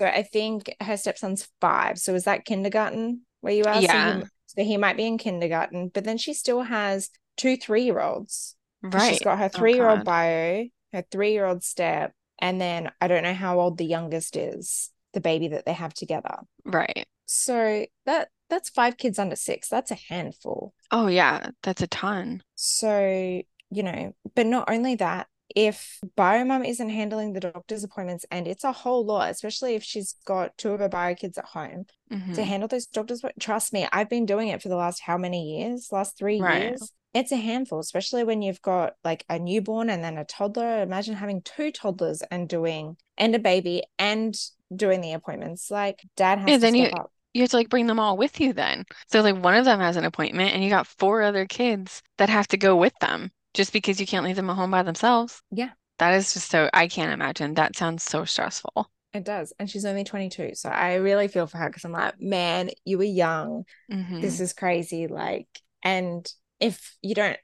So I think her stepson's five. So is that kindergarten where you are? So Yeah. he, so he might be in kindergarten, but then she still has two three year olds. Right. She's got her three year old God. bio, her three-year-old step, and then I don't know how old the youngest is, the baby that they have together. Right. So that that's five kids under six. That's a handful. Oh, yeah. That's a ton. So, you know, but not only that, if biomom isn't handling the doctor's appointments, and it's a whole lot, especially if she's got two of her bio kids at home to hmm handle those doctors, trust me, I've been doing it for the last how many years? Last three Right. years. it's a handful, especially when you've got like a newborn and then a toddler. Imagine having two toddlers and doing and a baby and doing the appointments. Like dad has Yeah, to then you up. you have to like bring them all with you then. So like one of them has an appointment and you got four other kids that have to go with them just because you can't leave them at home by themselves. Yeah. That is just so I can't imagine. That sounds so stressful. It does. And she's only 22. So I really feel for her because I'm like, man, you were young. Mhm. This is crazy. Like, and if you don't,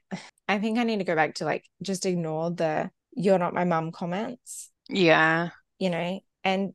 I think I need to go back to like just ignore the you're not my mum comments, Yeah. you know, and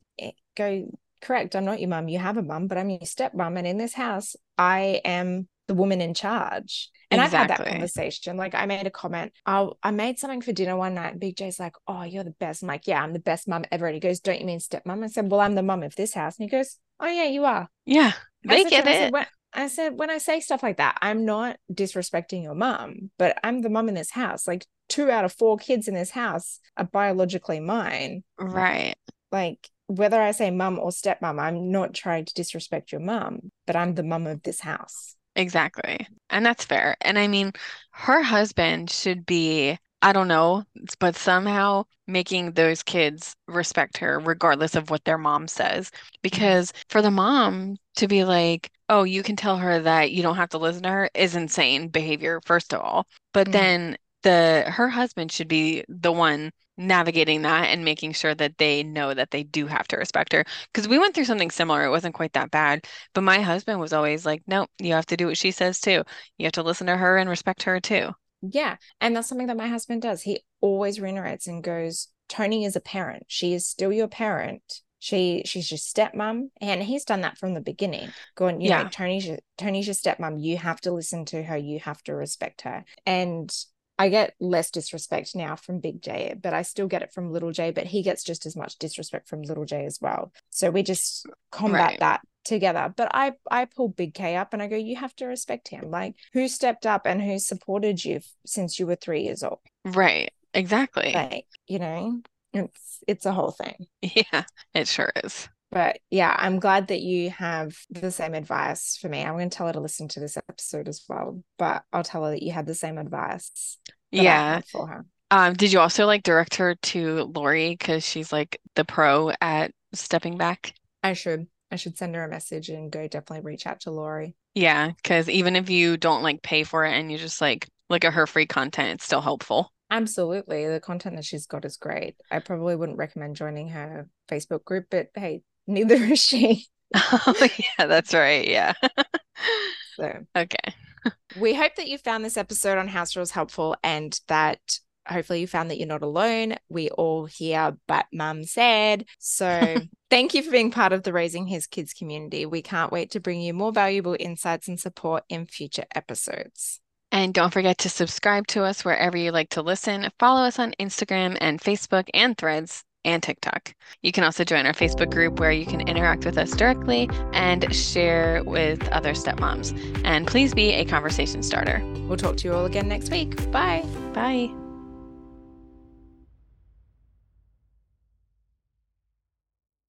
go, correct, I'm not your mum. You have a mum, but I'm your stepmom. And in this house, I am the woman in charge. And I've had that conversation. Like I made a comment. I I made something for dinner one night. And Big J's like, "Oh, you're the best." I'm like, "Yeah, I'm the best mum ever." And he goes, "Don't you mean stepmom?" I said, "Well, I'm the mum of this house." And he goes, "Oh yeah, you are." Yeah. I They said get him, I said, it. when, I said, when I say stuff like that, I'm not disrespecting your mum, but I'm the mum in this house. Like two out of four kids in this house are biologically mine. Right. Like whether I say mum or stepmom, I'm not trying to disrespect your mum, but I'm the mum of this house. Exactly. And that's fair. And I mean, her husband should be, I don't know, but somehow making those kids respect her regardless of what their mom says. Because for the mom to be like, oh, you can tell her that you don't have to listen to her is insane behavior, first of all. But Mhm. then the her husband should be the one navigating that and making sure that they know that they do have to respect her. Because we went through something similar. It wasn't quite that bad. But my husband was always like, nope, you have to do what she says too. You have to listen to her and respect her too. Yeah. And that's something that my husband does. He always reiterates and goes, Toni is a parent. She is still your parent. She she's your stepmom. And he's done that from the beginning. Going, you Yeah. know, Toni's your Toni's your stepmom. You have to listen to her. You have to respect her. And I get less disrespect now from Big J, but I still get it from Little J, but he gets just as much disrespect from Little J as well. So we just combat Right. that together. But I I pull Big K up and I go, you have to respect him. Like who stepped up and who supported you f- since you were three years old? Right. Exactly. Like, you know, it's it's a whole thing. Yeah, it sure is. But yeah, I'm glad that you have the same advice for me. I'm going to tell her to listen to this episode as well, but I'll tell her that you had the same advice Yeah. for her. Um, did you also like direct her to Lori because she's like the pro at stepping back? I should I should send her a message and go definitely reach out to Lori. Yeah, because even if you don't like pay for it and you just like look at her free content, it's still helpful. Absolutely. The content that she's got is great. I probably wouldn't recommend joining her Facebook group, but hey, neither is she. Oh, yeah, that's right. Yeah. So Okay. we hope that you found this episode on house rules helpful and that hopefully you found that you're not alone. We all hear but mum said. So thank you for being part of the Raising His Kids community. We can't wait to bring you more valuable insights and support in future episodes. And don't forget to subscribe to us wherever you like to listen. Follow us on Instagram and Facebook and Threads and TikTok. You can also join our Facebook group where you can interact with us directly and share with other stepmoms. And please be a conversation starter. We'll talk to you all again next week. Bye. Bye.